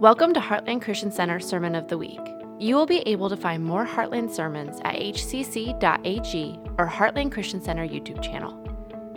Welcome to Heartland Christian Center Sermon of the Week. You will be able to find more Heartland sermons at hcc.ag or Heartland Christian Center YouTube channel.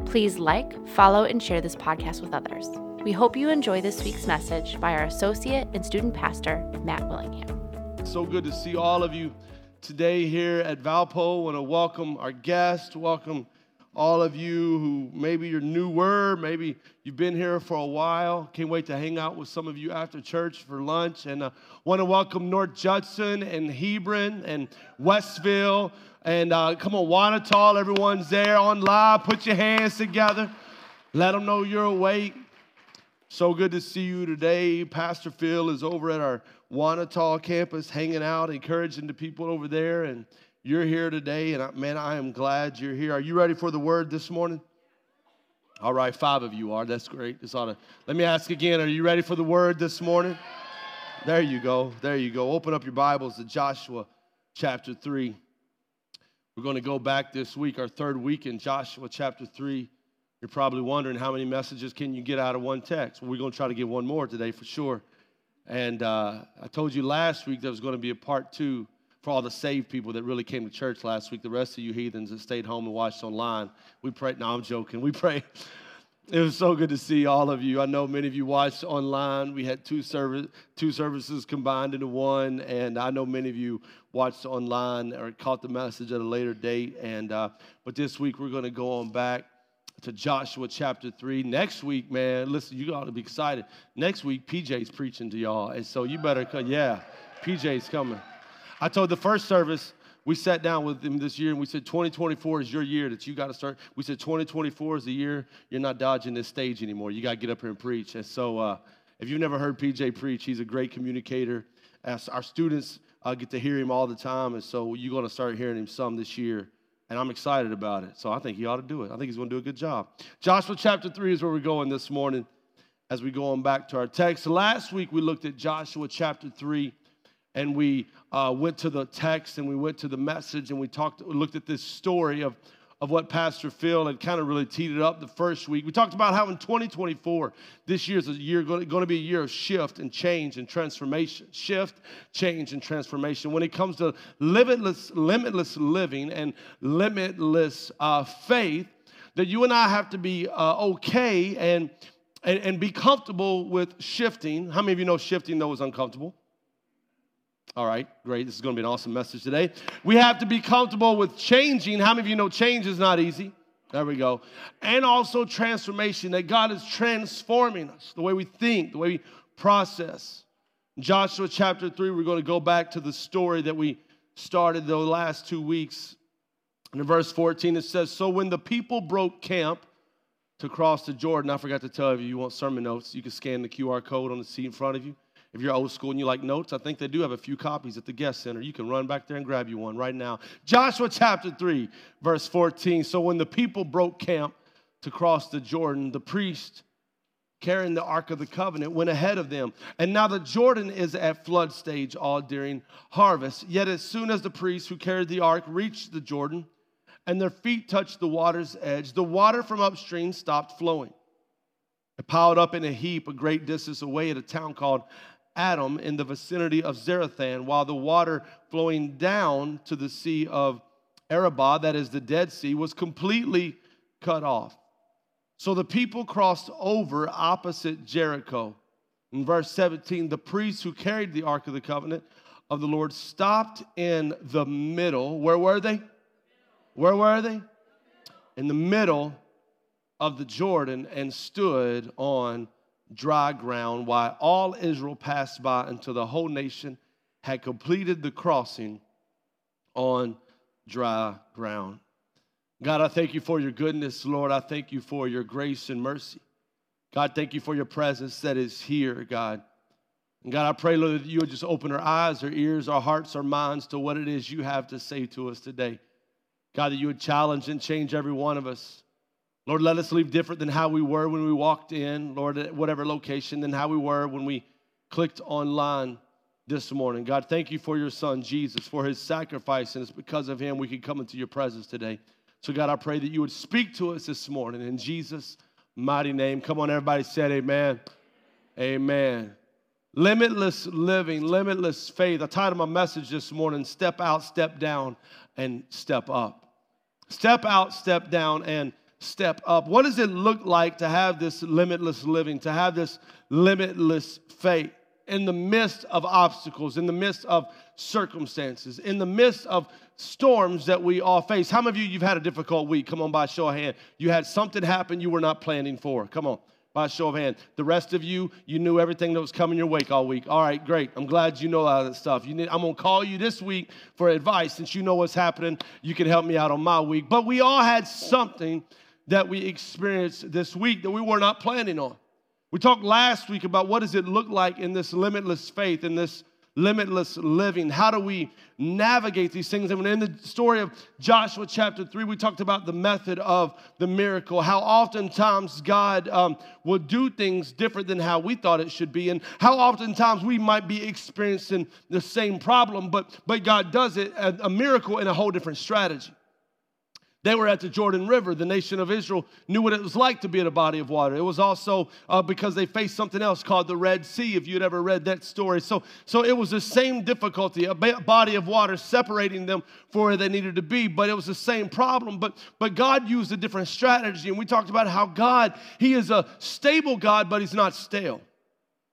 Please like, follow, and share this podcast with others. We hope you enjoy this week's message by our associate and student pastor, Matt Willingham. So good to see all of you today here at Valpo. I want to welcome our guest, welcome all of you who maybe you're newer, maybe you've been here for a while. Can't wait to hang out with some of you after church for lunch. And uh, want to welcome North Judson and Hebron and Westville. And uh, come on, Wanatah, everyone's there on live. Put your hands together. Let them know you're awake. So good to see you today. Pastor Phil is over at our Wanatah campus hanging out, encouraging the people over there. And you're here today, and man, I am glad you're here. Are you ready for the word this morning? All right, five of you are. That's great. Ought to, let me ask again Are you ready for the word this morning? There you go. There you go. Open up your Bibles to Joshua chapter 3. We're going to go back this week, our third week in Joshua chapter 3. You're probably wondering how many messages can you get out of one text? Well, we're going to try to get one more today for sure. And uh, I told you last week there was going to be a part two for all the saved people that really came to church last week. The rest of you heathens that stayed home and watched online, we pray. No, I'm joking. We pray. It was so good to see all of you. I know many of you watched online. We had two service, two services combined into one, and I know many of you watched online or caught the message at a later date. And uh, but this week we're going to go on back to Joshua chapter 3. Next week, man, listen, you ought to be excited. Next week, PJ's preaching to y'all. And so you better. Yeah, PJ's coming. I told the first service, we sat down with him this year and we said 2024 is your year that you got to start. We said 2024 is the year you're not dodging this stage anymore. You got to get up here and preach. And so, uh, if you've never heard PJ preach, he's a great communicator. As our students uh, get to hear him all the time, and so you're going to start hearing him some this year. And I'm excited about it. So I think he ought to do it. I think he's going to do a good job. Joshua chapter 3 is where we're going this morning as we go on back to our text. Last week we looked at Joshua chapter 3 and we uh, went to the text and we went to the message and we talked, looked at this story of, of what Pastor Phil had kind of really teed it up the first week. We talked about how in 2024, this year is a year going to be a year of shift and change and transformation. Shift, change, and transformation. When it comes to limitless, limitless living and limitless uh, faith, that you and I have to be uh, okay and, and, and be comfortable with shifting. How many of you know shifting though is uncomfortable? All right, great. This is going to be an awesome message today. We have to be comfortable with changing. How many of you know change is not easy? There we go. And also transformation, that God is transforming us, the way we think, the way we process. Joshua chapter 3, we're going to go back to the story that we started the last two weeks. In verse 14, it says, So when the people broke camp to cross the Jordan, I forgot to tell you, you want sermon notes, you can scan the QR code on the seat in front of you. If you're old school and you like notes, I think they do have a few copies at the guest center. You can run back there and grab you one right now. Joshua chapter 3, verse 14. So when the people broke camp to cross the Jordan, the priest carrying the Ark of the Covenant went ahead of them. And now the Jordan is at flood stage all during harvest. Yet as soon as the priests who carried the Ark reached the Jordan and their feet touched the water's edge, the water from upstream stopped flowing. It piled up in a heap a great distance away at a town called Adam in the vicinity of Zarethan, while the water flowing down to the Sea of Arabah, that is the Dead Sea, was completely cut off. So the people crossed over opposite Jericho. In verse 17, the priests who carried the Ark of the Covenant of the Lord stopped in the middle. Where were they? Where were they? In the middle of the Jordan and stood on dry ground while all Israel passed by until the whole nation had completed the crossing on dry ground. God, I thank you for your goodness. Lord, I thank you for your grace and mercy. God, thank you for your presence that is here, God. And God, I pray, Lord, that you would just open our eyes, our ears, our hearts, our minds to what it is you have to say to us today. God, that you would challenge and change every one of us. Lord, let us leave different than how we were when we walked in, Lord, at whatever location, than how we were when we clicked online this morning. God, thank you for your son, Jesus, for his sacrifice, and it's because of him we can come into your presence today. So, God, I pray that you would speak to us this morning in Jesus' mighty name. Come on, everybody said amen. Amen. Limitless living, limitless faith. I titled my message this morning Step Out, Step Down, and Step Up. Step out, step down, and step up. What does it look like to have this limitless living, to have this limitless faith in the midst of obstacles, in the midst of circumstances, in the midst of storms that we all face? How many of you, you've had a difficult week? Come on, by show of hand. You had something happen you were not planning for. Come on by show of hand. The rest of you, you knew everything that was coming your wake all week. All right, great. I'm glad you know all that stuff. Need, I'm gonna call you this week for advice since you know what's happening. You can help me out on my week. But we all had something that we experienced this week that we were not planning on. We talked last week about what does it look like in this limitless faith, in this limitless living. How do we navigate these things? And in the story of Joshua chapter 3, we talked about the method of the miracle, how oftentimes God um, will do things different than how we thought it should be, and how oftentimes we might be experiencing the same problem, but, but God does it, a, a miracle in a whole different strategy. They were at the Jordan River. The nation of Israel knew what it was like to be in a body of water. It was also uh, because they faced something else called the Red Sea, if you'd ever read that story. So, so it was the same difficulty, a body of water separating them from where they needed to be, but it was the same problem. But, but God used a different strategy. And we talked about how God, He is a stable God, but He's not stale.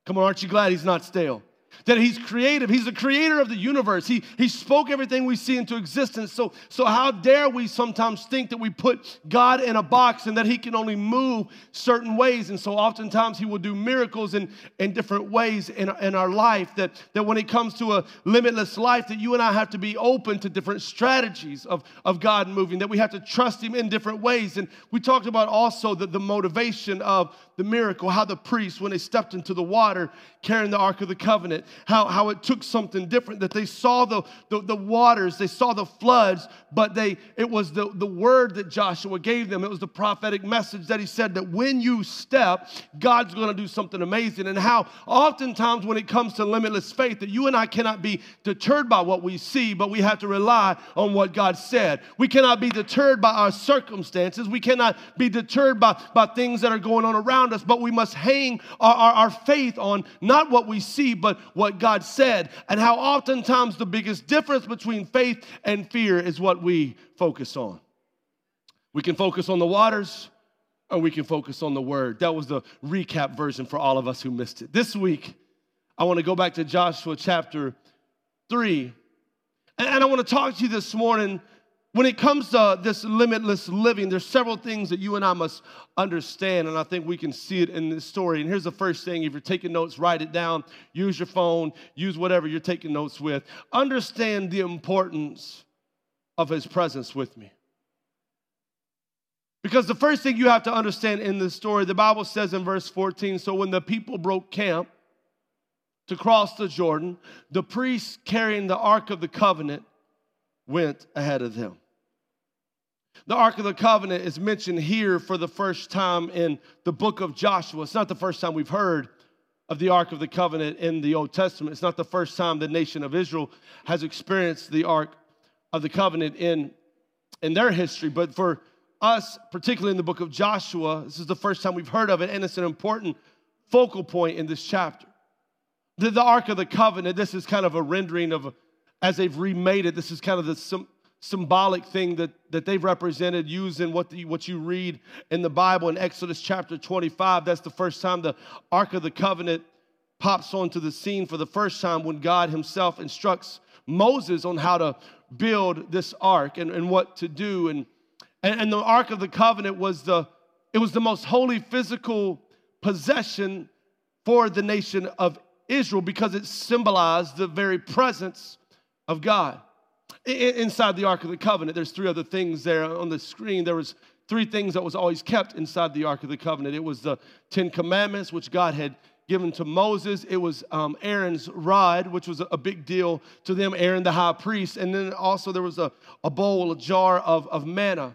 Come on, aren't you glad He's not stale? That he's creative. He's the creator of the universe. He, he spoke everything we see into existence. So, so, how dare we sometimes think that we put God in a box and that he can only move certain ways? And so, oftentimes, he will do miracles in, in different ways in, in our life. That, that when it comes to a limitless life, that you and I have to be open to different strategies of, of God moving, that we have to trust him in different ways. And we talked about also the, the motivation of the miracle, how the priests, when they stepped into the water carrying the Ark of the Covenant, how, how it took something different, that they saw the, the, the waters, they saw the floods, but they it was the, the word that Joshua gave them. It was the prophetic message that he said that when you step, God's going to do something amazing. And how oftentimes when it comes to limitless faith, that you and I cannot be deterred by what we see, but we have to rely on what God said. We cannot be deterred by our circumstances. We cannot be deterred by, by things that are going on around us, but we must hang our, our, our faith on not what we see, but what God said. And how oftentimes the biggest difference between faith and fear is what we focus on. We can focus on the waters or we can focus on the word. That was the recap version for all of us who missed it. This week, I want to go back to Joshua chapter 3. And I want to talk to you this morning when it comes to this limitless living, there's several things that you and I must understand, and I think we can see it in this story. And here's the first thing if you're taking notes, write it down, use your phone, use whatever you're taking notes with. Understand the importance of his presence with me. Because the first thing you have to understand in this story, the Bible says in verse 14 so when the people broke camp to cross the Jordan, the priests carrying the Ark of the Covenant went ahead of them. The Ark of the Covenant is mentioned here for the first time in the book of Joshua. It's not the first time we've heard of the Ark of the Covenant in the Old Testament. It's not the first time the nation of Israel has experienced the Ark of the Covenant in, in their history. But for us, particularly in the book of Joshua, this is the first time we've heard of it, and it's an important focal point in this chapter. The, the Ark of the Covenant, this is kind of a rendering of as they've remade it, this is kind of the symbolic thing that, that they've represented using what, the, what you read in the Bible in Exodus chapter 25. That's the first time the Ark of the Covenant pops onto the scene for the first time when God Himself instructs Moses on how to build this ark and, and what to do. And, and, and the Ark of the Covenant was the, it was the most holy physical possession for the nation of Israel because it symbolized the very presence of God. Inside the Ark of the Covenant, there's three other things there on the screen. There was three things that was always kept inside the Ark of the Covenant. It was the Ten Commandments, which God had given to Moses. It was um, Aaron's rod, which was a big deal to them, Aaron the high priest. And then also there was a, a bowl, a jar of, of manna.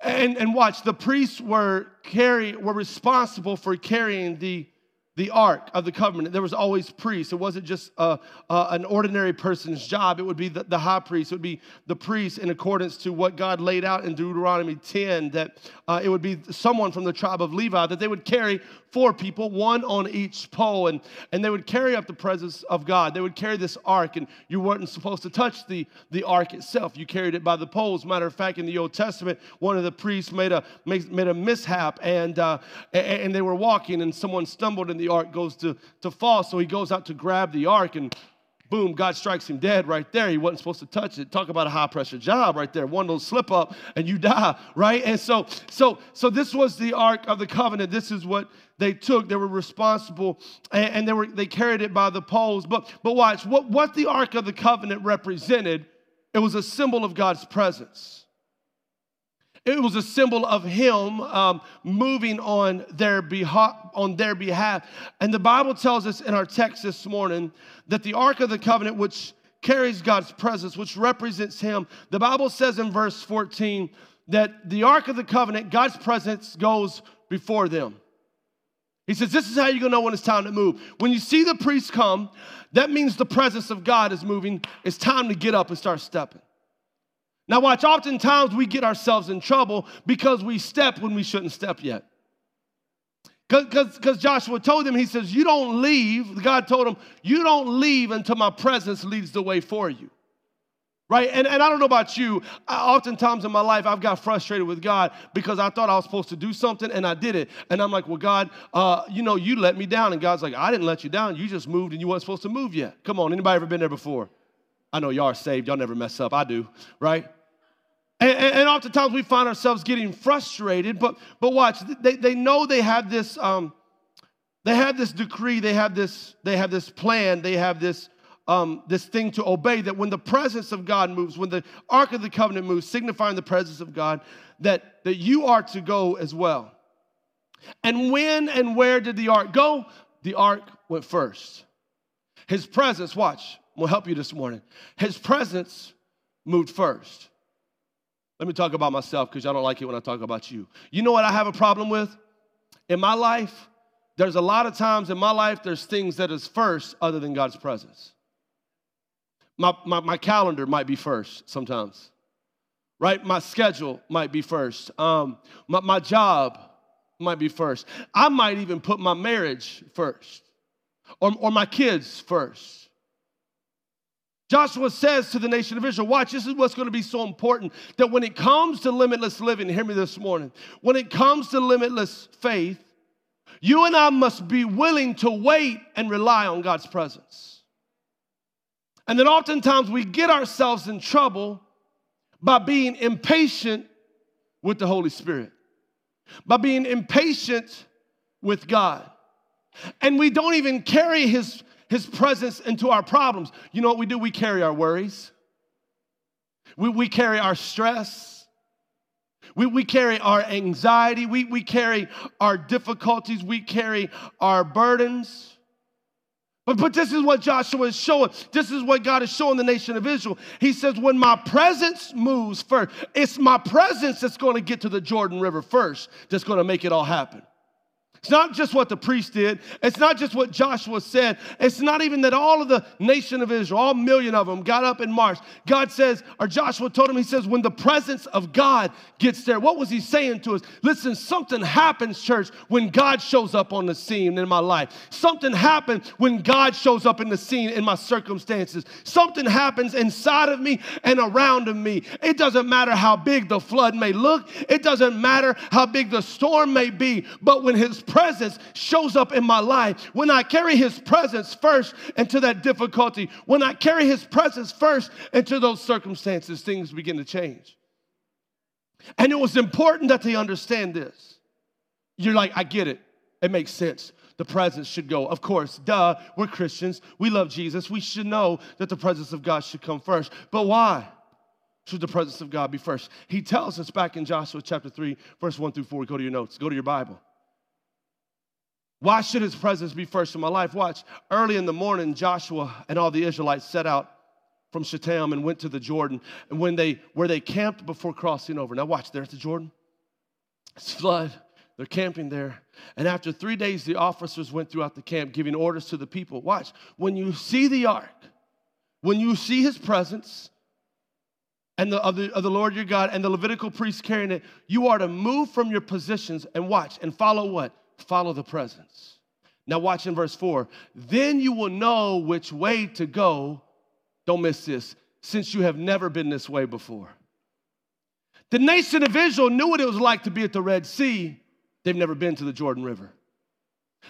And, and watch, the priests were carry were responsible for carrying the the ark of the covenant, there was always priests. It wasn't just a, an ordinary person's job. It would be the, the, high priest. It would be the priest in accordance to what God laid out in Deuteronomy 10, that uh, it would be someone from the tribe of Levi, that they would carry four people, one on each pole, and, and they would carry up the presence of God. They would carry this ark, and you weren't supposed to touch the, the ark itself. You carried it by the poles. Matter of fact, in the Old Testament, one of the priests made a, made, made a mishap, and, uh, and they were walking, and someone stumbled, and the ark goes to, to fall. So he goes out to grab the ark, and boom, God strikes him dead right there. He wasn't supposed to touch it. Talk about a high pressure job right there. One little slip up and you die, right? And so, so, so this was the Ark of the Covenant. This is what they took. They were responsible and, and they were they carried it by the poles. But but watch what, what the Ark of the Covenant represented, it was a symbol of God's presence. It was a symbol of him um, moving on their, behalf, on their behalf. And the Bible tells us in our text this morning that the Ark of the Covenant, which carries God's presence, which represents him, the Bible says in verse 14 that the Ark of the Covenant, God's presence goes before them. He says, This is how you're gonna know when it's time to move. When you see the priest come, that means the presence of God is moving. It's time to get up and start stepping. Now, watch, oftentimes we get ourselves in trouble because we step when we shouldn't step yet. Because Joshua told him, he says, You don't leave. God told him, You don't leave until my presence leads the way for you. Right? And, and I don't know about you, I, oftentimes in my life, I've got frustrated with God because I thought I was supposed to do something and I did it. And I'm like, Well, God, uh, you know, you let me down. And God's like, I didn't let you down. You just moved and you weren't supposed to move yet. Come on, anybody ever been there before? I know y'all are saved. Y'all never mess up. I do, right? And, and, oftentimes we find ourselves getting frustrated, but, but watch, they, they know they have this, um, they have this decree, they have this, they have this plan, they have this, um, this thing to obey that when the presence of God moves, when the Ark of the Covenant moves, signifying the presence of God, that, that you are to go as well. And when and where did the ark go? The ark went first. His presence, watch, will help you this morning. His presence moved first. Let me talk about myself because y'all don't like it when I talk about you. You know what I have a problem with? In my life, there's a lot of times in my life, there's things that is first other than God's presence. My, my, my calendar might be first sometimes, right? My schedule might be first. Um, my, my job might be first. I might even put my marriage first or, or my kids first. Joshua says to the nation of Israel, watch, this is what's going to be so important that when it comes to limitless living, hear me this morning, when it comes to limitless faith, you and I must be willing to wait and rely on God's presence. And then oftentimes we get ourselves in trouble by being impatient with the Holy Spirit, by being impatient with God. And we don't even carry His his presence into our problems. You know what we do? We carry our worries, we, we carry our stress, we, we carry our anxiety, we, we carry our difficulties, we carry our burdens. But, but this is what Joshua is showing. This is what God is showing the nation of Israel. He says, when my presence moves first, it's my presence that's going to get to the Jordan River first that's going to make it all happen. It's not just what the priest did. It's not just what Joshua said. It's not even that all of the nation of Israel, all million of them, got up and marched. God says, or Joshua told him, he says, when the presence of God gets there, what was he saying to us? Listen, something happens, church, when God shows up on the scene in my life. Something happens when God shows up in the scene in my circumstances. Something happens inside of me and around of me. It doesn't matter how big the flood may look. It doesn't matter how big the storm may be. But when his presence shows up in my life, when I carry his presence first into that difficulty, when I carry his presence first into those circumstances, things begin to change. And it was important that they understand this. You're like, I get it. It makes sense. The presence should go. Of course, duh, we're Christians. We love Jesus. We should know that the presence of God should come first. But why? Should the presence of God be first? He tells us back in Joshua chapter 3, verse 1 through 4. Go to your notes, go to your Bible. Why should his presence be first in my life? Watch. Early in the morning, Joshua and all the Israelites set out from Shittim and went to the Jordan. And when they where they camped before crossing over. Now watch, there's the Jordan. It's flood. They're camping there. And after three days, the officers went throughout the camp giving orders to the people. Watch, when you see the ark, when you see his presence, and the, of, the, of the Lord your God and the Levitical priests carrying it, you are to move from your positions and watch and follow what? Follow the presence. Now, watch in verse 4. Then you will know which way to go. Don't miss this, since you have never been this way before. The nation of Israel knew what it was like to be at the Red Sea. They've never been to the Jordan River.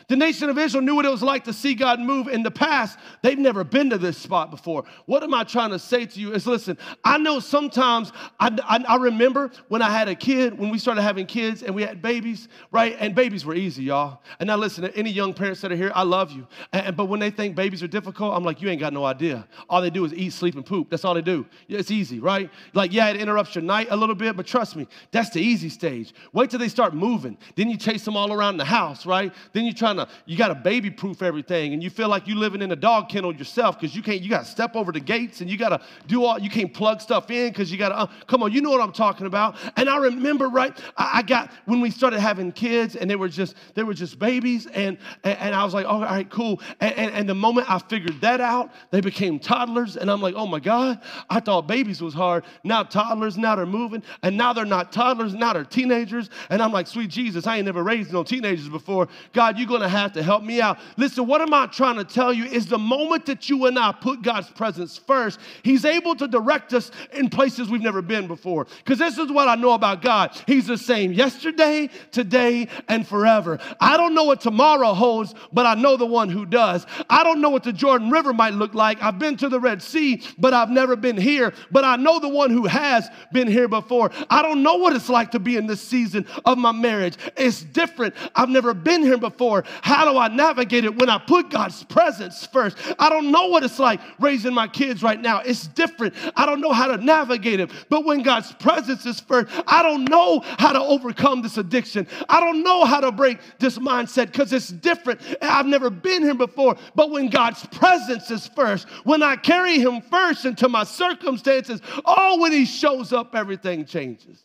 The nation of Israel knew what it was like to see God move in the past. They've never been to this spot before. What am I trying to say to you? Is listen, I know sometimes, I, I, I, remember when I had a kid, when we started having kids and we had babies, right? And babies were easy, y'all. And now listen, any young parents that are here, I love you. And, but when they think babies are difficult, I'm like, you ain't got no idea. All they do is eat, sleep, and poop. That's all they do. It's easy, right? Like, yeah, it interrupts your night a little bit, but trust me, that's the easy stage. Wait till they start moving. Then you chase them all around the house, right? Then you trying to, you got to baby proof everything and you feel like you're living in a dog kennel yourself because you can't, you got to step over the gates and you got to do all, you can't plug stuff in because you got to, uh, come on, you know what I'm talking about. And I remember, right, I, I, got, when we started having kids and they were just, they were just babies and, and, and I was like, oh, all right, cool. And, and, and the moment I figured that out, they became toddlers and I'm like, oh my God, I thought babies was hard. Now toddlers, now they're moving and now they're not toddlers, now they're teenagers. And I'm like, sweet Jesus, I ain't never raised no teenagers before. God, you're going to have to help me out. Listen, what am I trying to tell you is the moment that you and I put God's presence first, He's able to direct us in places we've never been before. Because this is what I know about God He's the same yesterday, today, and forever. I don't know what tomorrow holds, but I know the one who does. I don't know what the Jordan River might look like. I've been to the Red Sea, but I've never been here. But I know the one who has been here before. I don't know what it's like to be in this season of my marriage. It's different. I've never been here before. How do I navigate it when I put God's presence first. I don't know what it's like raising my kids right now. It's different. I don't know how to navigate it. But when God's presence is first, I don't know how to overcome this addiction. I don't know how to break this mindset because it's different. I've never been here before. But when God's presence is first, when I carry Him first into my circumstances, oh, when He shows up, everything changes.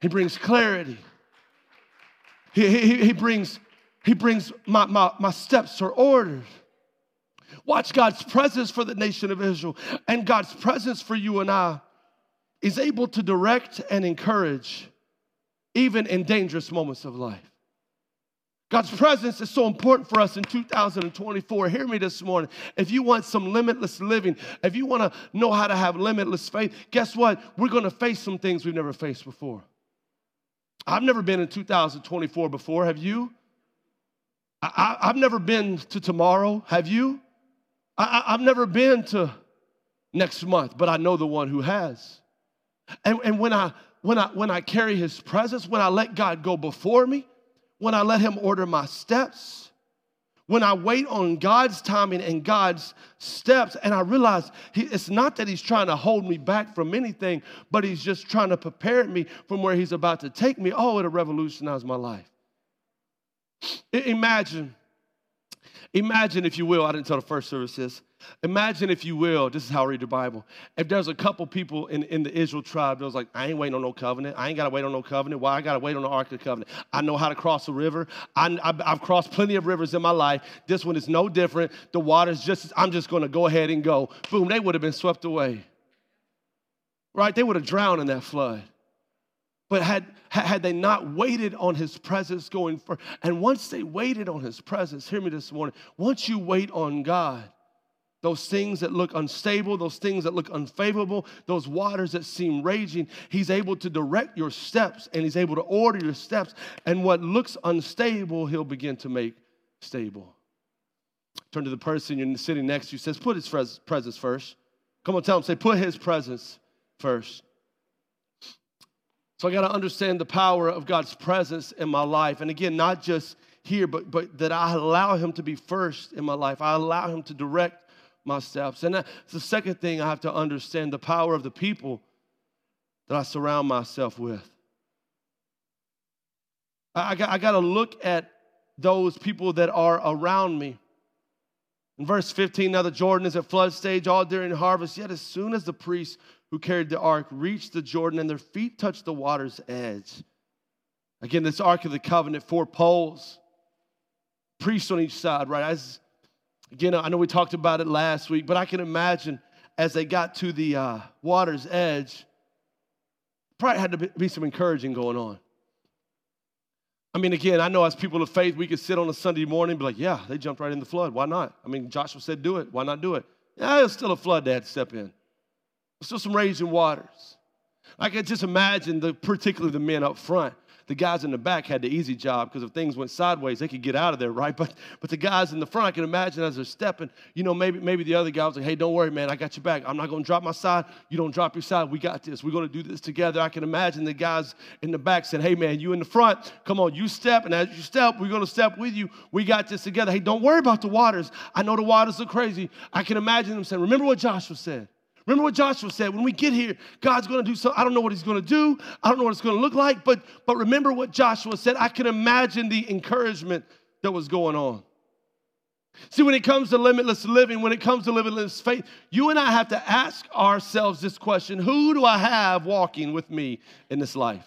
He brings clarity. He, he, he brings he brings my, my, my steps are ordered. Watch God's presence for the nation of Israel and God's presence for you and I is able to direct and encourage even in dangerous moments of life. God's presence is so important for us in 2024. Hear me this morning. If you want some limitless living, if you want to know how to have limitless faith, guess what? We're going to face some things we've never faced before. I've never been in 2024 before. Have you? I, have never been to tomorrow. Have you? I, have never been to next month, but I know the one who has. And, and when, I, when, I, when I carry his presence, when I let God go before me, when I let him order my steps, when I wait on God's timing and God's steps, and I realize he, it's not that He's trying to hold me back from anything, but He's just trying to prepare me from where He's about to take me. Oh, it'll revolutionize my life. Imagine, imagine if you will, I didn't tell the first service this. Imagine if you will, this is how I read the Bible. If there's a couple people in, in the Israel tribe that was like, I ain't waiting on no covenant. I ain't got to wait on no covenant. Why I got to wait on the Ark of the Covenant? I know how to cross a river. I, have crossed plenty of rivers in my life. This one is no different. The water's just, I'm just going to go ahead and go. Boom, they would have been swept away. Right? They would have drowned in that flood. But had, had they not waited on his presence going for, and once they waited on his presence, hear me this morning, once you wait on God, those things that look unstable, those things that look unfavorable, those waters that seem raging, he's able to direct your steps and he's able to order your steps. And what looks unstable, he'll begin to make stable. Turn to the person you're sitting next to you, says, Put his presence first. Come on, tell him, say, Put his presence first. So I got to understand the power of God's presence in my life. And again, not just here, but, but that I allow Him to be first in my life. I allow Him to direct my steps. And that's the second thing I have to understand the power of the people that I surround myself with. I, got, I got to look at those people that are around me. In verse 15, now the Jordan is at flood stage all during harvest. Yet as soon as the priests who carried the ark reached the Jordan and their feet touched the water's edge. Again, this Ark of the Covenant, four poles, priests on each side, right? As, again, I know we talked about it last week, but I can imagine as they got to the uh, water's edge, probably had to be some encouraging going on. I mean, again, I know as people of faith, we could sit on a Sunday morning and be like, yeah, they jumped right in the flood. Why not? I mean, Joshua said, do it. Why not do it? Yeah, it's still a flood to step in. Still some raging waters. I can just imagine, the, particularly the men up front, the guys in the back had the easy job because if things went sideways, they could get out of there, right? But but the guys in the front, I can imagine as they're stepping, you know, maybe maybe the other guy was like, hey, don't worry, man, I got your back. I'm not gonna drop my side. You don't drop your side. We got this. We're gonna do this together. I can imagine the guys in the back said, hey man, you in the front, come on, you step, and as you step, we're gonna step with you. We got this together. Hey, don't worry about the waters. I know the waters are crazy. I can imagine them saying, remember what Joshua said. Remember what Joshua said when we get here, God's going to do something. I don't know what he's going to do. I don't know what it's going to look like, but, but remember what Joshua said. I can imagine the encouragement that was going on. See, when it comes to limitless living, when it comes to limitless faith, you and I have to ask ourselves this question Who do I have walking with me in this life?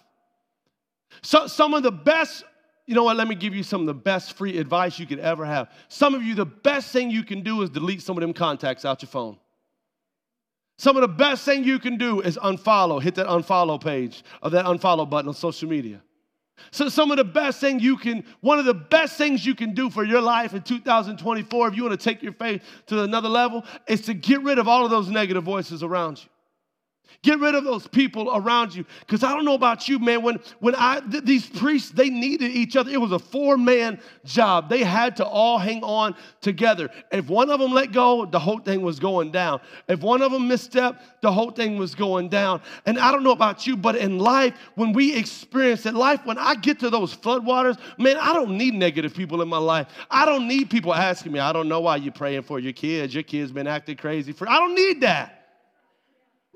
So, some of the best, you know what, let me give you some of the best free advice you could ever have. Some of you, the best thing you can do is delete some of them contacts out your phone. Some of the best thing you can do is unfollow, hit that unfollow page or that unfollow button on social media. So some of the best thing you can, one of the best things you can do for your life in 2024, if you want to take your faith to another level, is to get rid of all of those negative voices around you. Get rid of those people around you. Because I don't know about you, man. When, when I, th- these priests, they needed each other. It was a four man job. They had to all hang on together. If one of them let go, the whole thing was going down. If one of them misstepped, the whole thing was going down. And I don't know about you, but in life, when we experience it, life, when I get to those floodwaters, man, I don't need negative people in my life. I don't need people asking me, I don't know why you're praying for your kids. Your kids been acting crazy. For I don't need that.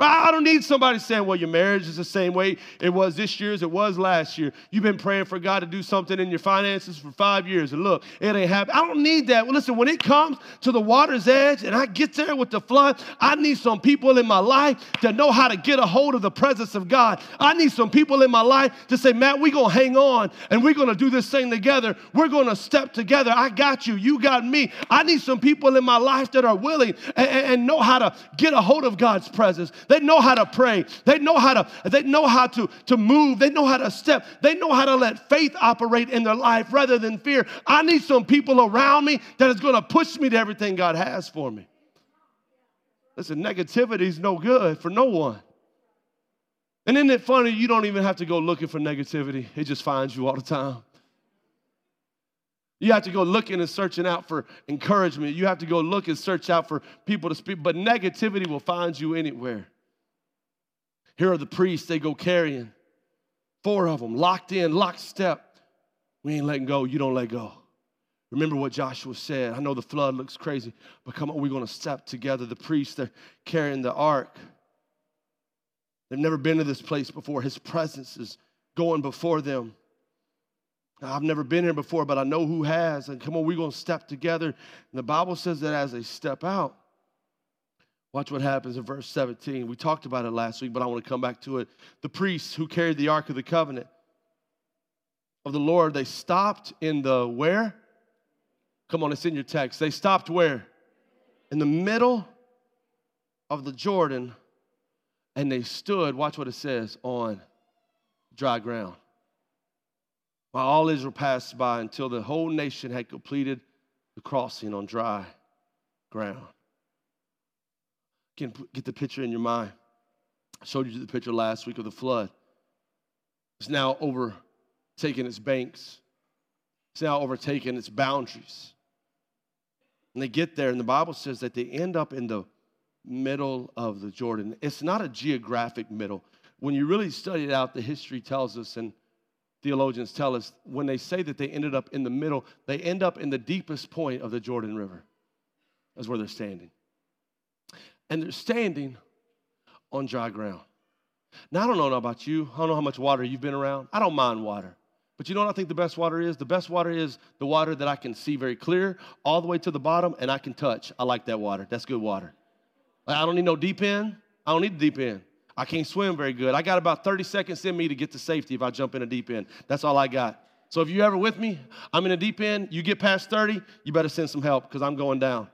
I don't need somebody saying, well, your marriage is the same way it was this year as it was last year. You've been praying for God to do something in your finances for five years, and look, it ain't happening. I don't need that. Well, listen, when it comes to the water's edge and I get there with the flood, I need some people in my life that know how to get a hold of the presence of God. I need some people in my life to say, Matt, we're going to hang on and we're going to do this thing together. We're going to step together. I got you. You got me. I need some people in my life that are willing and, and know how to get a hold of God's presence. They know how to pray. They know how to, they know how to, to move. They know how to step. They know how to let faith operate in their life rather than fear. I need some people around me that is going to push me to everything God has for me. Listen, negativity is no good for no one. And isn't it funny? You don't even have to go looking for negativity, it just finds you all the time. You have to go looking and searching out for encouragement. You have to go look and search out for people to speak, but negativity will find you anywhere. Here are the priests, they go carrying. Four of them locked in, locked step. We ain't letting go. You don't let go. Remember what Joshua said. I know the flood looks crazy, but come on, we're going to step together. The priests, they're carrying the ark. They've never been to this place before. His presence is going before them. I've never been here before, but I know who has. And come on, we're going to step together. And the Bible says that as they step out, Watch what happens in verse 17. We talked about it last week, but I want to come back to it. The priests who carried the Ark of the Covenant of the Lord, they stopped in the where? Come on, it's in your text. They stopped where? In the middle of the Jordan, and they stood, watch what it says, on dry ground. While all Israel passed by until the whole nation had completed the crossing on dry ground can get the picture in your mind. I showed you the picture last week of the flood. It's now overtaken its banks, it's now overtaken its boundaries. And they get there, and the Bible says that they end up in the middle of the Jordan. It's not a geographic middle. When you really study it out, the history tells us, and theologians tell us, when they say that they ended up in the middle, they end up in the deepest point of the Jordan River. That's where they're standing and they're standing on dry ground. Now, I don't know about you. I don't know how much water you've been around. I don't mind water. But you know what I think the best water is? The best water is the water that I can see very clear all the way to the bottom and I can touch. I like that water. That's good water. I don't need no deep end. I don't need the deep end. I can't swim very good. I got about 30 seconds in me to get to safety if I jump in a deep end. That's all I got. So if you ever with me, I'm in a deep end, you get past 30, you better send some help because I'm going down.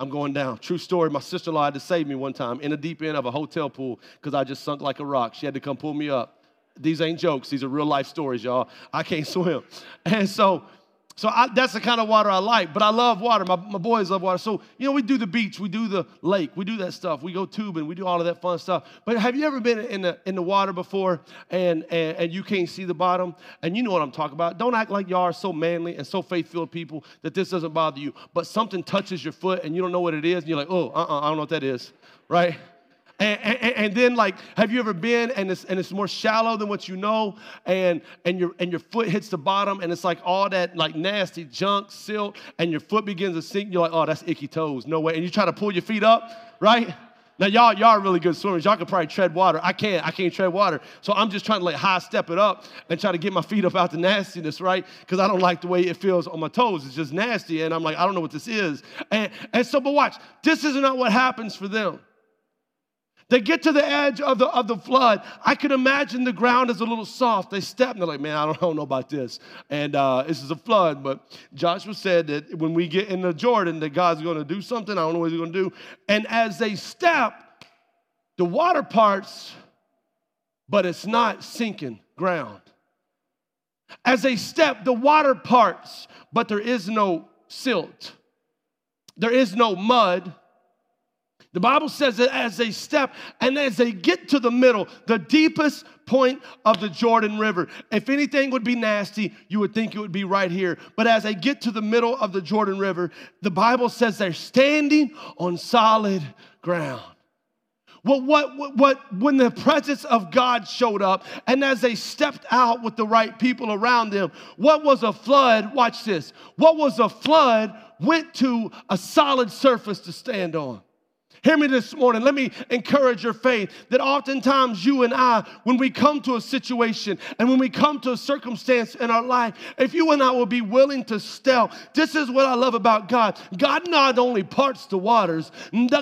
I'm going down. True story. My sister in law had to save me one time in a deep end of a hotel pool because I just sunk like a rock. She had to come pull me up. These ain't jokes, these are real life stories, y'all. I can't swim. And so so I, that's the kind of water I like, but I love water. My, my boys love water. So, you know, we do the beach, we do the lake, we do that stuff. We go tubing, we do all of that fun stuff. But have you ever been in the, in the water before and, and, and you can't see the bottom? And you know what I'm talking about. Don't act like y'all are so manly and so faith filled people that this doesn't bother you. But something touches your foot and you don't know what it is, and you're like, oh, uh uh I don't know what that is, right? And, and, and, then like have you ever been and it's, and it's more shallow than what you know and, and, your, and your foot hits the bottom and it's like all that like nasty junk silt and your foot begins to sink you're like oh that's icky toes. No way. And you try to pull your feet up right? Now y'all y'all are really good swimmers. Y'all can probably tread water. I can't. I can't tread water. So i'm just trying to like high step it up and try to get my feet up out the nastiness right? Because i don't like the way it feels on my toes. It's just nasty and i'm like i don't know what this is. And, and so but watch this is not what happens for them they get to the edge of the, of the flood. I can imagine the ground is a little soft. They step and they're like, man, I don't, I don't know about this. And uh, this is a flood. But Joshua said that when we get into Jordan, that God's going to do something. I don't know what he's going to do. And as they step, the water parts, but it's not sinking ground. As they step, the water parts, but there is no silt. There is no mud. The Bible says that as they step and as they get to the middle, the deepest point of the Jordan River, if anything would be nasty, you would think it would be right here. But as they get to the middle of the Jordan River, the Bible says they're standing on solid ground. Well, what, what, what, when the presence of God showed up and as they stepped out with the right people around them, what was a flood? Watch this. What was a flood went to a solid surface to stand on. Hear me this morning. Let me encourage your faith that oftentimes you and I, when we come to a situation and when we come to a circumstance in our life, if you and I will be willing to step, this is what I love about God. God not only parts the waters,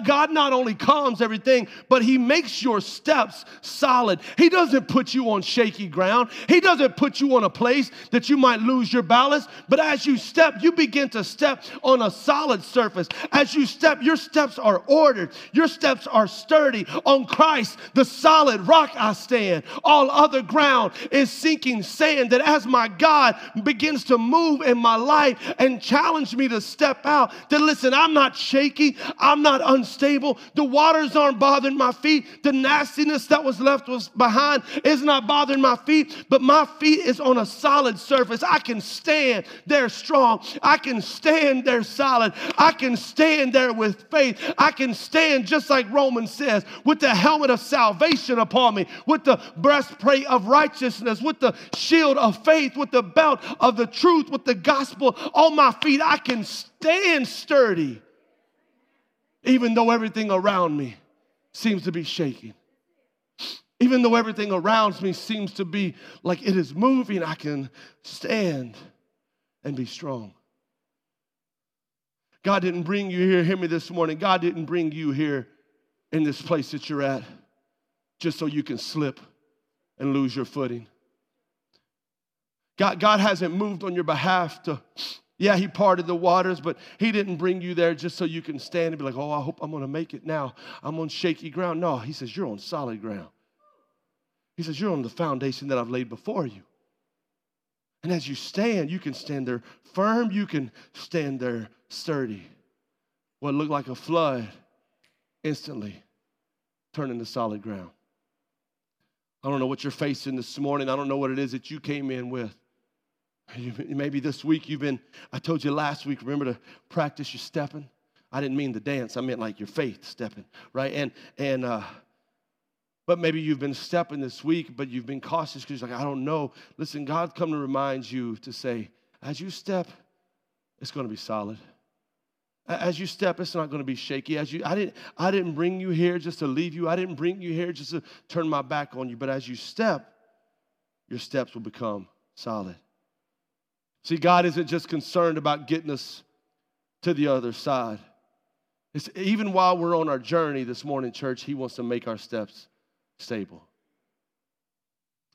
God not only calms everything, but He makes your steps solid. He doesn't put you on shaky ground, He doesn't put you on a place that you might lose your balance. But as you step, you begin to step on a solid surface. As you step, your steps are ordered. Your steps are sturdy. On Christ, the solid rock I stand. All other ground is sinking sand. That as my God begins to move in my life and challenge me to step out, that listen, I'm not shaky. I'm not unstable. The waters aren't bothering my feet. The nastiness that was left was behind is not bothering my feet, but my feet is on a solid surface. I can stand there strong. I can stand there solid. I can stand there with faith. I can stand stand just like Romans says, with the helmet of salvation upon me, with the breastplate of righteousness, with the shield of faith, with the belt of the truth, with the gospel on my feet. I can stand sturdy, even though everything around me seems to be shaking. Even though everything around me seems to be like it is moving, I can stand and be strong. God didn't bring you here, hear me this morning. God didn't bring you here in this place that you're at just so you can slip and lose your footing. God, God hasn't moved on your behalf to, yeah, He parted the waters, but He didn't bring you there just so you can stand and be like, oh, I hope I'm gonna make it now. I'm on shaky ground. No, He says, you're on solid ground. He says, you're on the foundation that I've laid before you. And as you stand, you can stand there firm, you can stand there sturdy. What looked like a flood instantly turned into solid ground. I don't know what you're facing this morning. I don't know what it is that you came in with. Maybe this week you've been, I told you last week, remember to practice your stepping. I didn't mean the dance, I meant like your faith stepping, right? And, and, uh, but maybe you've been stepping this week, but you've been cautious because you're like, I don't know. Listen, God come to remind you to say, as you step, it's going to be solid. As you step, it's not going to be shaky. As you, I didn't, I didn't bring you here just to leave you. I didn't bring you here just to turn my back on you. But as you step, your steps will become solid. See, God isn't just concerned about getting us to the other side. It's, even while we're on our journey this morning, church, He wants to make our steps stable.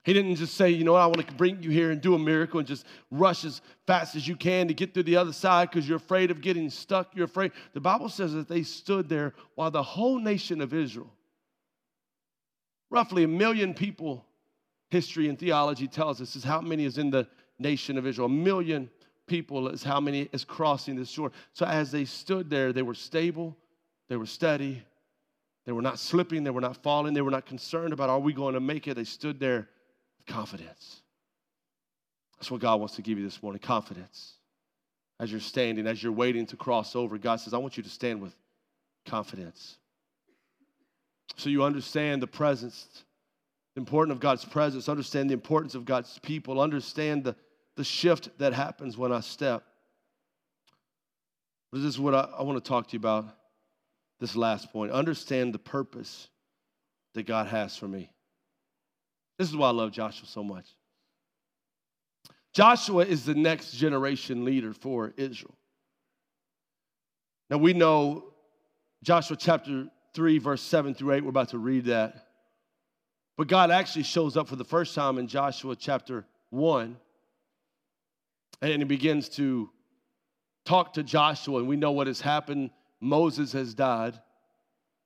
He didn't just say, you know, I want to bring you here and do a miracle and just rush as fast as you can to get to the other side because you're afraid of getting stuck. You're afraid. The Bible says that they stood there while the whole nation of Israel, roughly a million people, history and theology tells us is how many is in the nation of Israel. A million people is how many is crossing this shore. So as they stood there, they were stable, they were steady, they were not slipping, they were not falling, they were not concerned about are we going to make it. They stood there confidence. That's what God wants to give you this morning confidence. As you're standing, as you're waiting to cross over, God says, I want you to stand with confidence. So you understand the presence, the importance of God's presence, understand the importance of God's people, understand the, the shift that happens when I step. This is what I, I want to talk to you about this last point. Understand the purpose that God has for me. This is why I love Joshua so much. Joshua is the next generation leader for Israel. Now we know Joshua chapter 3, verse 7 through 8, we're about to read that. But God actually shows up for the first time in Joshua chapter 1. And he begins to talk to Joshua, and we know what has happened. Moses has died.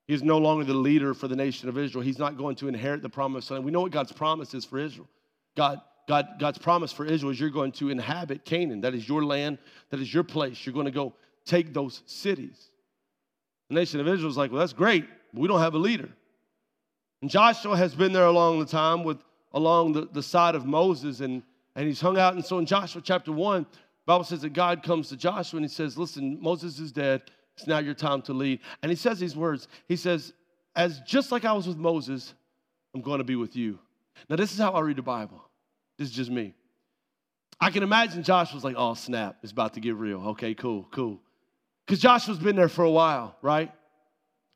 He is no longer the leader for the nation of Israel. He's not going to inherit the promised land. We know what God's promise is for Israel. God, God, God's promise for Israel is you're going to inhabit Canaan. That is your land, that is your place. You're going to go take those cities. The nation of Israel is like, well, that's great, but we don't have a leader. And Joshua has been there along the time with along the, the side of Moses, and, and he's hung out. And so in Joshua chapter 1, Bible says that God comes to Joshua and he says, Listen, Moses is dead. It's now your time to lead. And he says these words. He says, As just like I was with Moses, I'm going to be with you. Now, this is how I read the Bible. This is just me. I can imagine Joshua's like, oh, snap, it's about to get real. Okay, cool, cool. Because Joshua's been there for a while, right?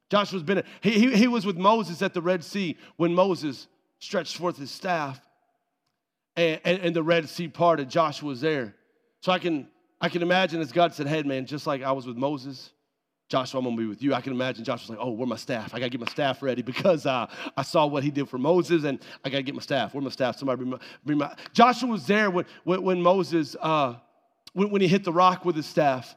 Joshua's been there. He, he, he was with Moses at the Red Sea when Moses stretched forth his staff and, and, and the Red Sea parted. Joshua was there. So I can, I can imagine as God said, hey, man, just like I was with Moses, Joshua, I'm gonna be with you. I can imagine Joshua's like, oh, where my staff? I gotta get my staff ready because uh, I saw what he did for Moses and I gotta get my staff. Where my staff? Somebody bring my, bring my. Joshua was there when, when, when Moses, uh, when, when he hit the rock with his staff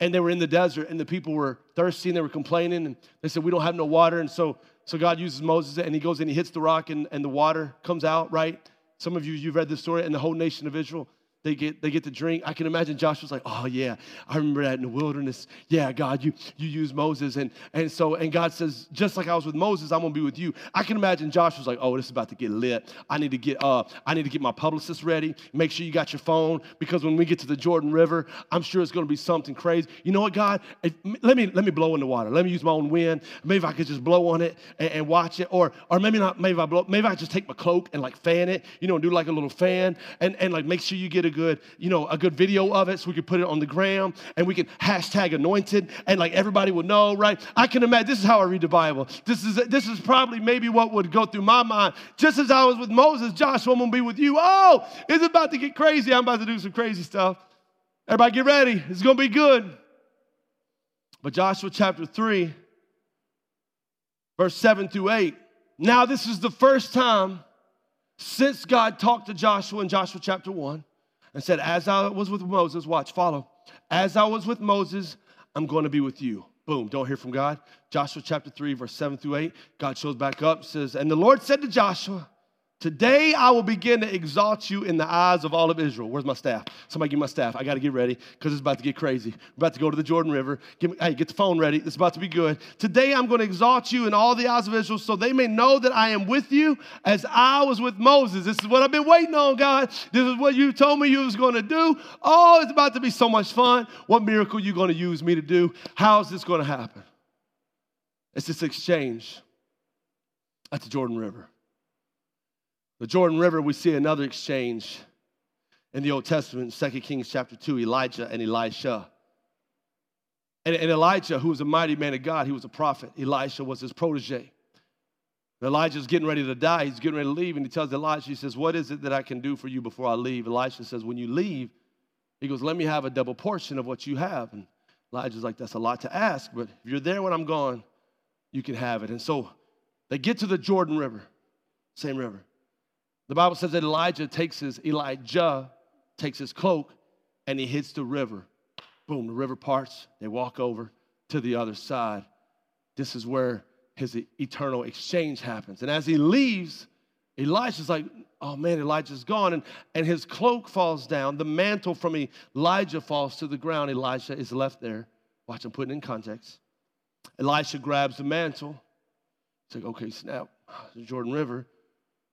and they were in the desert and the people were thirsty and they were complaining and they said, we don't have no water. And so, so God uses Moses and he goes and he hits the rock and, and the water comes out, right? Some of you, you've read this story and the whole nation of Israel they get, they get to drink. I can imagine Joshua's like, oh yeah, I remember that in the wilderness. Yeah, God, you, you use Moses. And, and so, and God says, just like I was with Moses, I'm gonna be with you. I can imagine Joshua's like, oh, this is about to get lit. I need to get uh, I need to get my publicist ready. Make sure you got your phone because when we get to the Jordan River, I'm sure it's gonna be something crazy. You know what, God? If, let me let me blow in the water. Let me use my own wind. Maybe I could just blow on it and, and watch it. Or or maybe not, maybe I blow, maybe I just take my cloak and like fan it, you know, do like a little fan and, and like make sure you get a good, you know, a good video of it so we could put it on the gram and we can hashtag anointed and like everybody will know, right? I can imagine this is how I read the Bible. This is this is probably maybe what would go through my mind. Just as I was with Moses, Joshua, I'm gonna be with you. Oh, it's about to get crazy. I'm about to do some crazy stuff. Everybody get ready. It's gonna be good. But Joshua chapter 3, verse 7 through 8. Now, this is the first time since God talked to Joshua in Joshua chapter 1 and said, As I was with Moses, watch, follow. As I was with Moses, I'm going to be with you. Boom, don't hear from God. Joshua chapter 3, verse 7 through 8. God shows back up, says, And the Lord said to Joshua, Today I will begin to exalt you in the eyes of all of Israel. Where's my staff? Somebody give my staff. I got to get ready because it's about to get crazy. We're about to go to the Jordan River. Me, hey, get the phone ready. It's about to be good. Today I'm going to exalt you in all the eyes of Israel so they may know that I am with you as I was with Moses. This is what I've been waiting on, God. This is what you told me you was going to do. Oh, it's about to be so much fun. What miracle you going to use me to do? How is this going to happen? It's this exchange at the Jordan River. The Jordan River, we see another exchange in the Old Testament, 2 Kings chapter 2, Elijah and Elisha. And, and Elijah, who was a mighty man of God, he was a prophet. Elisha was his protege. Elijah's getting ready to die. He's getting ready to leave. And he tells Elijah, he says, What is it that I can do for you before I leave? Elisha says, When you leave, he goes, Let me have a double portion of what you have. And Elijah's like, That's a lot to ask, but if you're there when I'm gone, you can have it. And so they get to the Jordan River. Same river. The Bible says that Elijah takes his, Elijah takes his cloak and he hits the river. Boom, the river parts. They walk over to the other side. This is where his eternal exchange happens. And as he leaves, Elijah's like, oh man, Elijah's gone. And, and his cloak falls down. The mantle from Elijah falls to the ground. Elijah is left there. Watch, I'm putting in context. Elisha grabs the mantle. It's like, okay, snap, the Jordan River.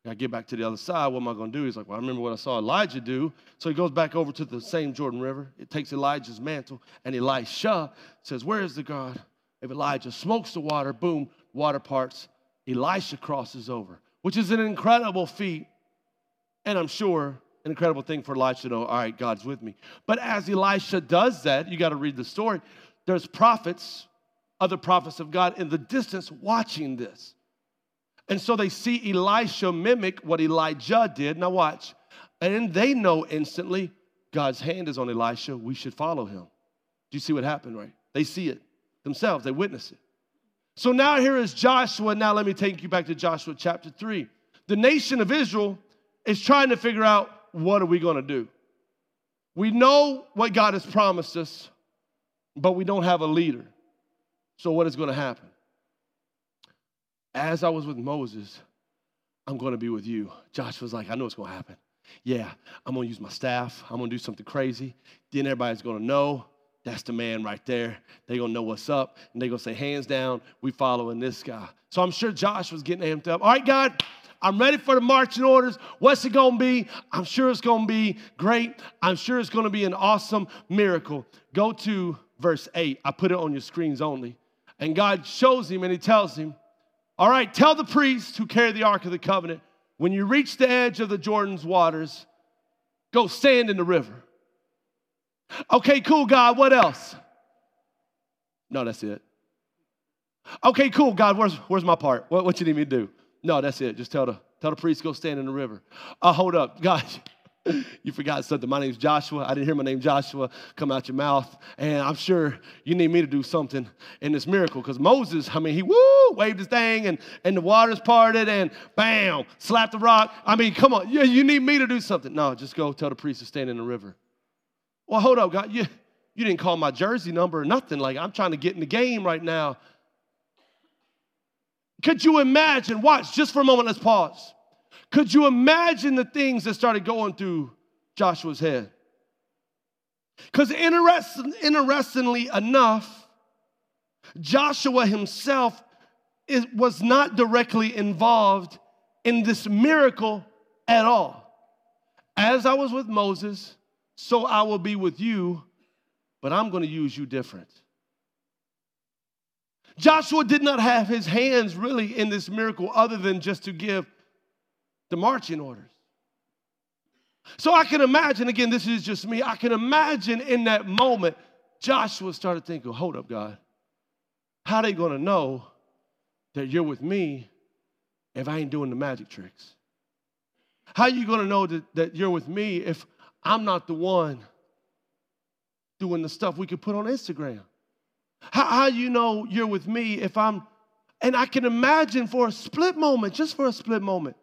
I get back to the other side. What am I going to do? He's like, Well, I remember what I saw Elijah do. So he goes back over to the same Jordan River. It takes Elijah's mantle, and Elisha says, Where is the God? If Elijah smokes the water, boom, water parts. Elisha crosses over, which is an incredible feat. And I'm sure an incredible thing for Elisha to know, all right, God's with me. But as Elisha does that, you got to read the story. There's prophets, other prophets of God in the distance watching this. And so they see Elisha mimic what Elijah did. Now, watch. And they know instantly God's hand is on Elisha. We should follow him. Do you see what happened, right? They see it themselves, they witness it. So now here is Joshua. Now, let me take you back to Joshua chapter 3. The nation of Israel is trying to figure out what are we going to do? We know what God has promised us, but we don't have a leader. So, what is going to happen? As I was with Moses, I'm going to be with you. Joshua's like, I know what's going to happen. Yeah, I'm going to use my staff. I'm going to do something crazy. Then everybody's going to know that's the man right there. They're going to know what's up. And they're going to say, hands down, we following this guy. So I'm sure Josh was getting amped up. All right, God, I'm ready for the marching orders. What's it going to be? I'm sure it's going to be great. I'm sure it's going to be an awesome miracle. Go to verse 8. I put it on your screens only. And God shows him and he tells him, all right, tell the priests who carry the Ark of the Covenant when you reach the edge of the Jordan's waters, go stand in the river. Okay, cool, God, what else? No, that's it. Okay, cool, God, where's, where's my part? What, what you need me to do? No, that's it. Just tell the, tell the priest go stand in the river. Uh, hold up, God, you forgot something. My name's Joshua. I didn't hear my name Joshua come out your mouth. And I'm sure you need me to do something in this miracle. Because Moses, I mean, he woo, waved his thing and, and the waters parted and bam, slapped the rock. I mean, come on, you, you need me to do something. No, just go tell the priest to stand in the river. Well, hold up, God. You, you didn't call my jersey number or nothing. Like, I'm trying to get in the game right now. Could you imagine? Watch, just for a moment, let's pause. Could you imagine the things that started going through Joshua's head? Because interesting, interestingly enough, Joshua himself is, was not directly involved in this miracle at all. As I was with Moses, so I will be with you, but I'm going to use you different. Joshua did not have his hands really in this miracle other than just to give the marching orders. So I can imagine, again, this is just me, I can imagine in that moment, Joshua started thinking, hold up, God, how are they gonna know that you're with me if I ain't doing the magic tricks? How you gonna know that, that you're with me if I'm not the one doing the stuff we could put on Instagram? How, how you know you're with me if I'm, and I can imagine for a split moment, just for a split moment,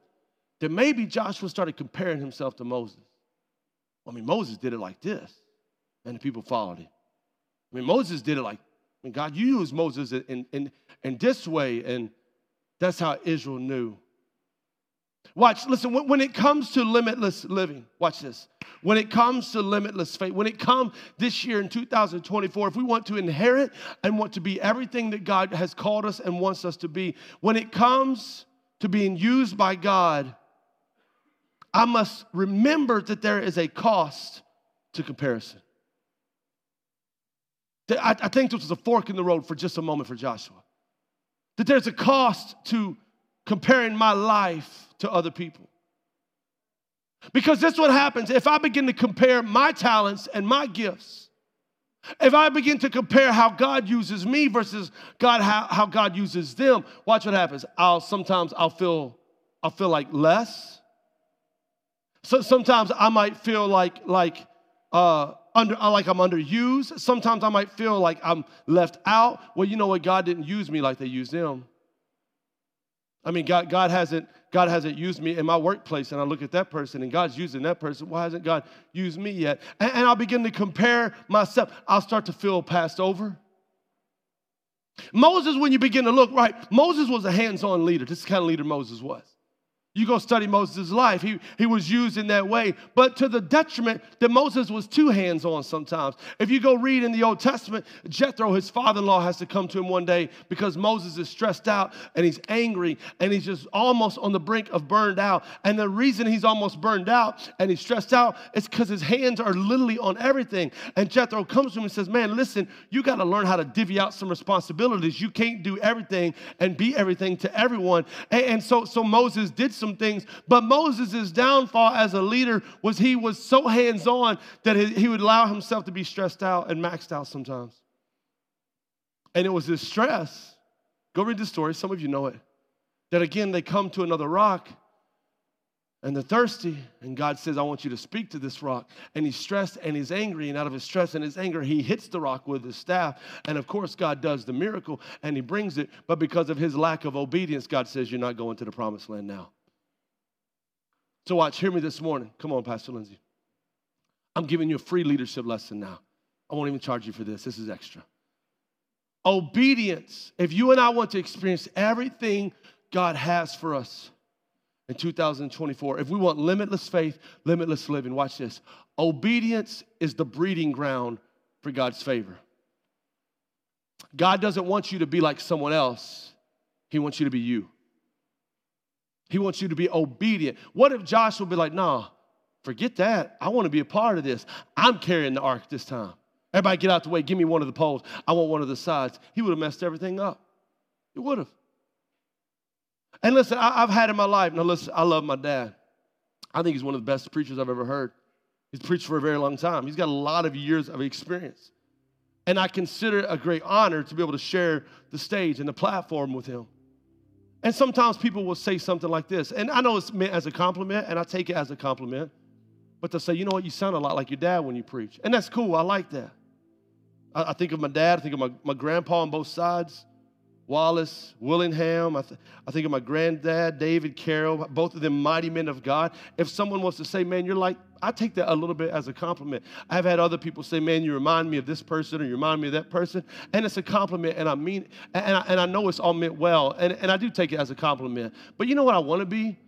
that maybe Joshua started comparing himself to Moses. I mean, Moses did it like this, and the people followed him. I mean, Moses did it like, I mean, God, you used Moses in, in, in this way, and that's how Israel knew. Watch, listen, when, when it comes to limitless living, watch this. When it comes to limitless faith, when it comes this year in 2024, if we want to inherit and want to be everything that God has called us and wants us to be, when it comes to being used by God, I must remember that there is a cost to comparison. I, think this was a fork in the road for just a moment for Joshua. That there's a cost to comparing my life to other people. Because this is what happens if I begin to compare my talents and my gifts, if I begin to compare how God uses me versus God how, how God uses them, watch what happens. I'll sometimes I'll feel I'll feel like less. So sometimes I might feel like like uh, under like I'm underused. Sometimes I might feel like I'm left out. Well, you know what? God didn't use me like they used them. I mean, God, God hasn't God hasn't used me in my workplace, and I look at that person, and God's using that person. Why hasn't God used me yet? And, and I'll begin to compare myself. I'll start to feel passed over. Moses, when you begin to look, right, Moses was a hands on leader. This is kind of leader Moses was. You go study Moses' life. He, he was used in that way, but to the detriment that Moses was too hands on sometimes. If you go read in the Old Testament, Jethro, his father in law, has to come to him one day because Moses is stressed out and he's angry and he's just almost on the brink of burned out. And the reason he's almost burned out and he's stressed out is because his hands are literally on everything. And Jethro comes to him and says, Man, listen, you got to learn how to divvy out some responsibilities. You can't do everything and be everything to everyone. And, and so, so Moses did some some things. But Moses' downfall as a leader was he was so hands on that he would allow himself to be stressed out and maxed out sometimes. And it was this stress. Go read the story, some of you know it. That again, they come to another rock and they're thirsty. And God says, I want you to speak to this rock. And he's stressed and he's angry. And out of his stress and his anger, he hits the rock with his staff. And of course, God does the miracle and he brings it. But because of his lack of obedience, God says, You're not going to the promised land now. So, watch, hear me this morning. Come on, Pastor Lindsay. I'm giving you a free leadership lesson now. I won't even charge you for this, this is extra. Obedience. If you and I want to experience everything God has for us in 2024, if we want limitless faith, limitless living, watch this. Obedience is the breeding ground for God's favor. God doesn't want you to be like someone else, He wants you to be you. He wants you to be obedient. What if Joshua be like, nah, forget that. I want to be a part of this. I'm carrying the ark this time. Everybody get out the way. Give me one of the poles. I want one of the sides. He would have messed everything up. He would have. And listen, I, have had in my life, now listen, I love my dad. I think he's one of the best preachers I've ever heard. He's preached for a very long time. He's got a lot of years of experience. And I consider it a great honor to be able to share the stage and the platform with him. And sometimes people will say something like this, and I know it's meant as a compliment, and I take it as a compliment, but they'll say, you know what, you sound a lot like your dad when you preach. And that's cool, I like that. I, I think of my dad, I think of my, my grandpa on both sides. Wallace, Willingham. I, th- I, think of my granddad, David Carroll, both of them mighty men of God. If someone wants to say, man, you're like, I take that a little bit as a compliment. I've had other people say, man, you remind me of this person or you remind me of that person. And it's a compliment, and I mean, and I, and I know it's all meant well. And, and I do take it as a compliment. But you know what I want to be?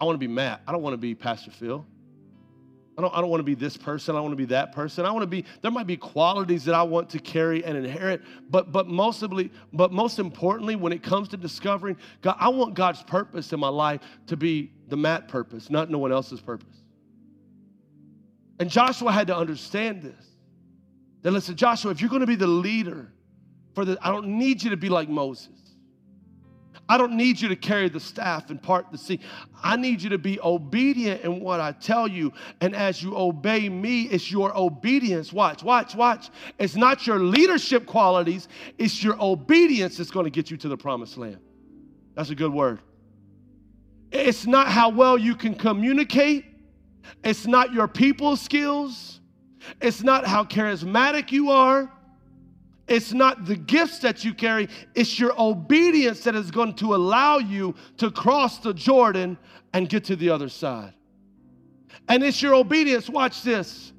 I want to be Matt. I don't want to be Pastor Phil. I don't, I don't want to be this person. I want to be that person. I want to be, there might be qualities that I want to carry and inherit, but, but, mostly, but most importantly, when it comes to discovering God, I want God's purpose in my life to be the Matt purpose, not no one else's purpose. And Joshua had to understand this. That listen, Joshua, if you're going to be the leader for the, I don't need you to be like Moses. I don't need you to carry the staff and part the sea. I need you to be obedient in what I tell you. And as you obey me, it's your obedience. Watch, watch, watch. It's not your leadership qualities, it's your obedience that's going to get you to the promised land. That's a good word. It's not how well you can communicate, it's not your people skills, it's not how charismatic you are. It's not the gifts that you carry, it's your obedience that is going to allow you to cross the Jordan and get to the other side. And it's your obedience, watch this.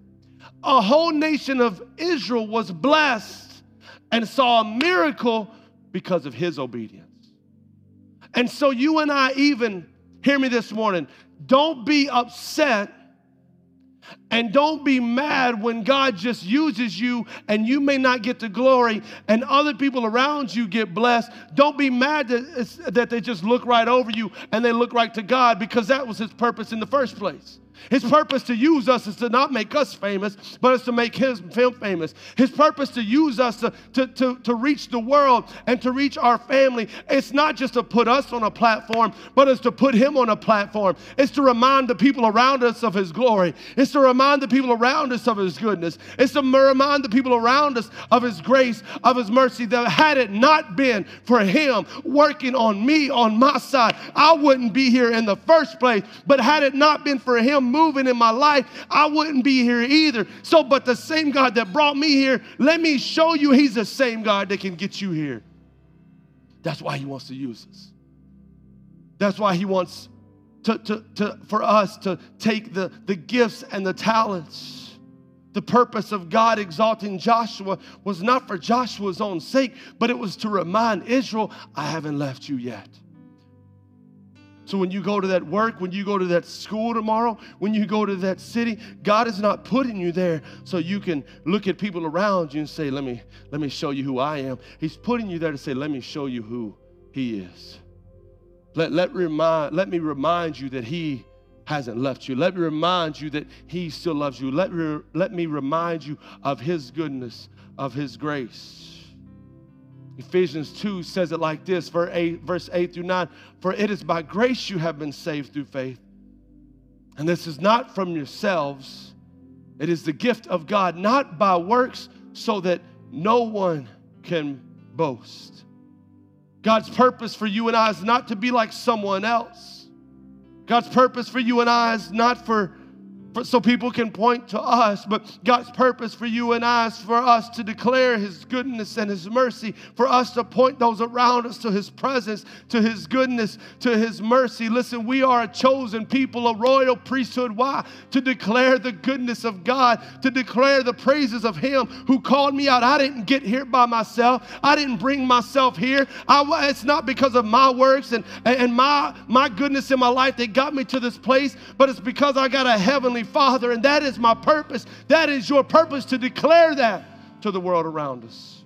A whole nation of Israel was blessed and saw a miracle because of his obedience. And so, you and I, even, hear me this morning, don't be upset and don't be mad when God just uses you and you may not get the glory and other people around you get blessed. Don't be mad that, they just look right over you and they look right to God because that was His purpose in the first place. His purpose to use us is to not make us famous, but it's to make his, him famous. His purpose to use us to, to, to, to reach the world and to reach our family. It's not just to put us on a platform, but it's to put him on a platform. It's to remind the people around us of his glory. It's to remind the people around us of his goodness. It's to remind the people around us of his grace, of his mercy. That had it not been for him working on me, on my side, I wouldn't be here in the first place. But had it not been for him moving in my life, I wouldn't be here either. So, but the same God that brought me here, let me show you He's the same God that can get you here. That's why He wants to use us. That's why he wants to, to, to, for us to take the, the gifts and the talents. The purpose of God exalting Joshua was not for Joshua's own sake, but it was to remind Israel, I haven't left you yet. So when you go to that work, when you go to that school tomorrow, when you go to that city, God is not putting you there so you can look at people around you and say, "Let me let me show you who I am." He's putting you there to say, "Let me show you who he is." Let, let, remind, let me remind you that He hasn't left you. Let me remind you that He still loves you. Let me, let me remind you of His goodness, of His grace. Ephesians 2 says it like this, verse 8, verse 8 through 9 For it is by grace you have been saved through faith. And this is not from yourselves, it is the gift of God, not by works, so that no one can boast. God's purpose for you and I is not to be like someone else. God's purpose for you and I is not for so people can point to us. But God's purpose for you and I is for us to declare His goodness and His mercy, for us to point those around us to His presence, to His goodness, to His mercy. Listen, we are a chosen people, a royal priesthood. Why? To declare the goodness of God, to declare the praises of Him who called me out. I didn't get here by myself, I didn't bring myself here. I, it's not because of my works and, and my, my goodness in my life that got me to this place, but it's because I got a heavenly Father, and that is my purpose. That is your purpose to declare that to the world around us.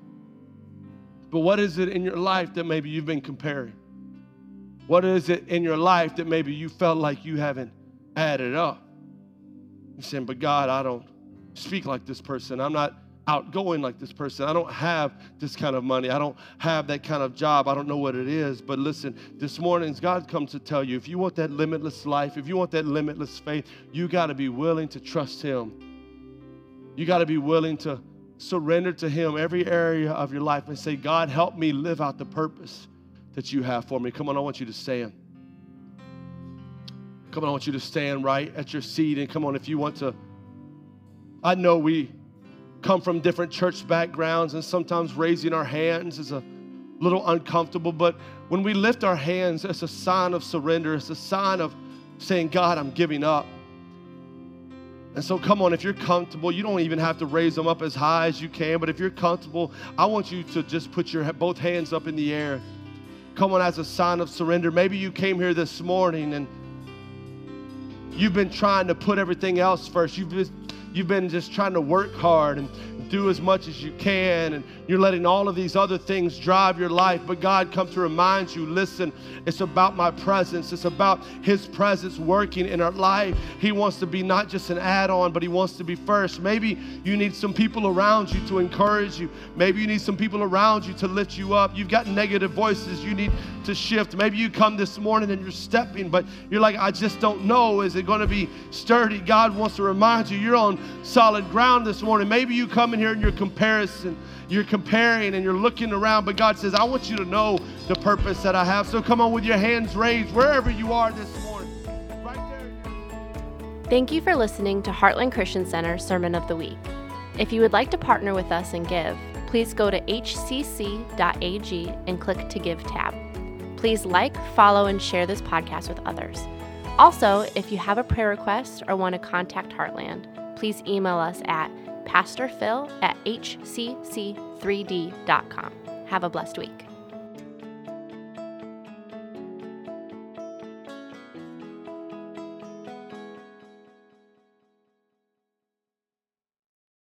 But what is it in your life that maybe you've been comparing? What is it in your life that maybe you felt like you haven't added up? You're saying, but God, I don't speak like this person. I'm not outgoing like this person. I don't have this kind of money. I don't have that kind of job. I don't know what it is. But listen, this morning, God comes to tell you if you want that limitless life, if you want that limitless faith, you got to be willing to trust Him. You got to be willing to surrender to Him every area of your life and say, God, help me live out the purpose that you have for me. Come on, I want you to stand. Come on, I want you to stand right at your seat. And come on, if you want to, I know we come from different church backgrounds, and sometimes raising our hands is a little uncomfortable. But when we lift our hands, it's a sign of surrender, it's a sign of saying, God, I'm giving up. And so, come on, if you're comfortable, you don't even have to raise them up as high as you can. But if you're comfortable, I want you to just put your both hands up in the air. Come on, as a sign of surrender. Maybe you came here this morning and you've been trying to put everything else first. You've been you've been just trying to work hard and do as much as you can, and you're letting all of these other things drive your life. But God comes to remind you listen, it's about my presence, it's about His presence working in our life. He wants to be not just an add on, but He wants to be first. Maybe you need some people around you to encourage you, maybe you need some people around you to lift you up. You've got negative voices you need to shift. Maybe you come this morning and you're stepping, but you're like, I just don't know. Is it going to be sturdy? God wants to remind you you're on solid ground this morning. Maybe you come in here and you're comparison, you're comparing and you're looking around, but God says, I want you to know the purpose that I have. So come on with your hands raised wherever you are this morning. Right there. Thank you for listening to Heartland Christian Center Sermon of the Week. If you would like to partner with us and give, please go to hcc.ag and click to give tab. Please like, follow, and share this podcast with others. Also, if you have a prayer request or want to contact Heartland, please email us at pastorphil at hcc3d.com. Have a blessed week.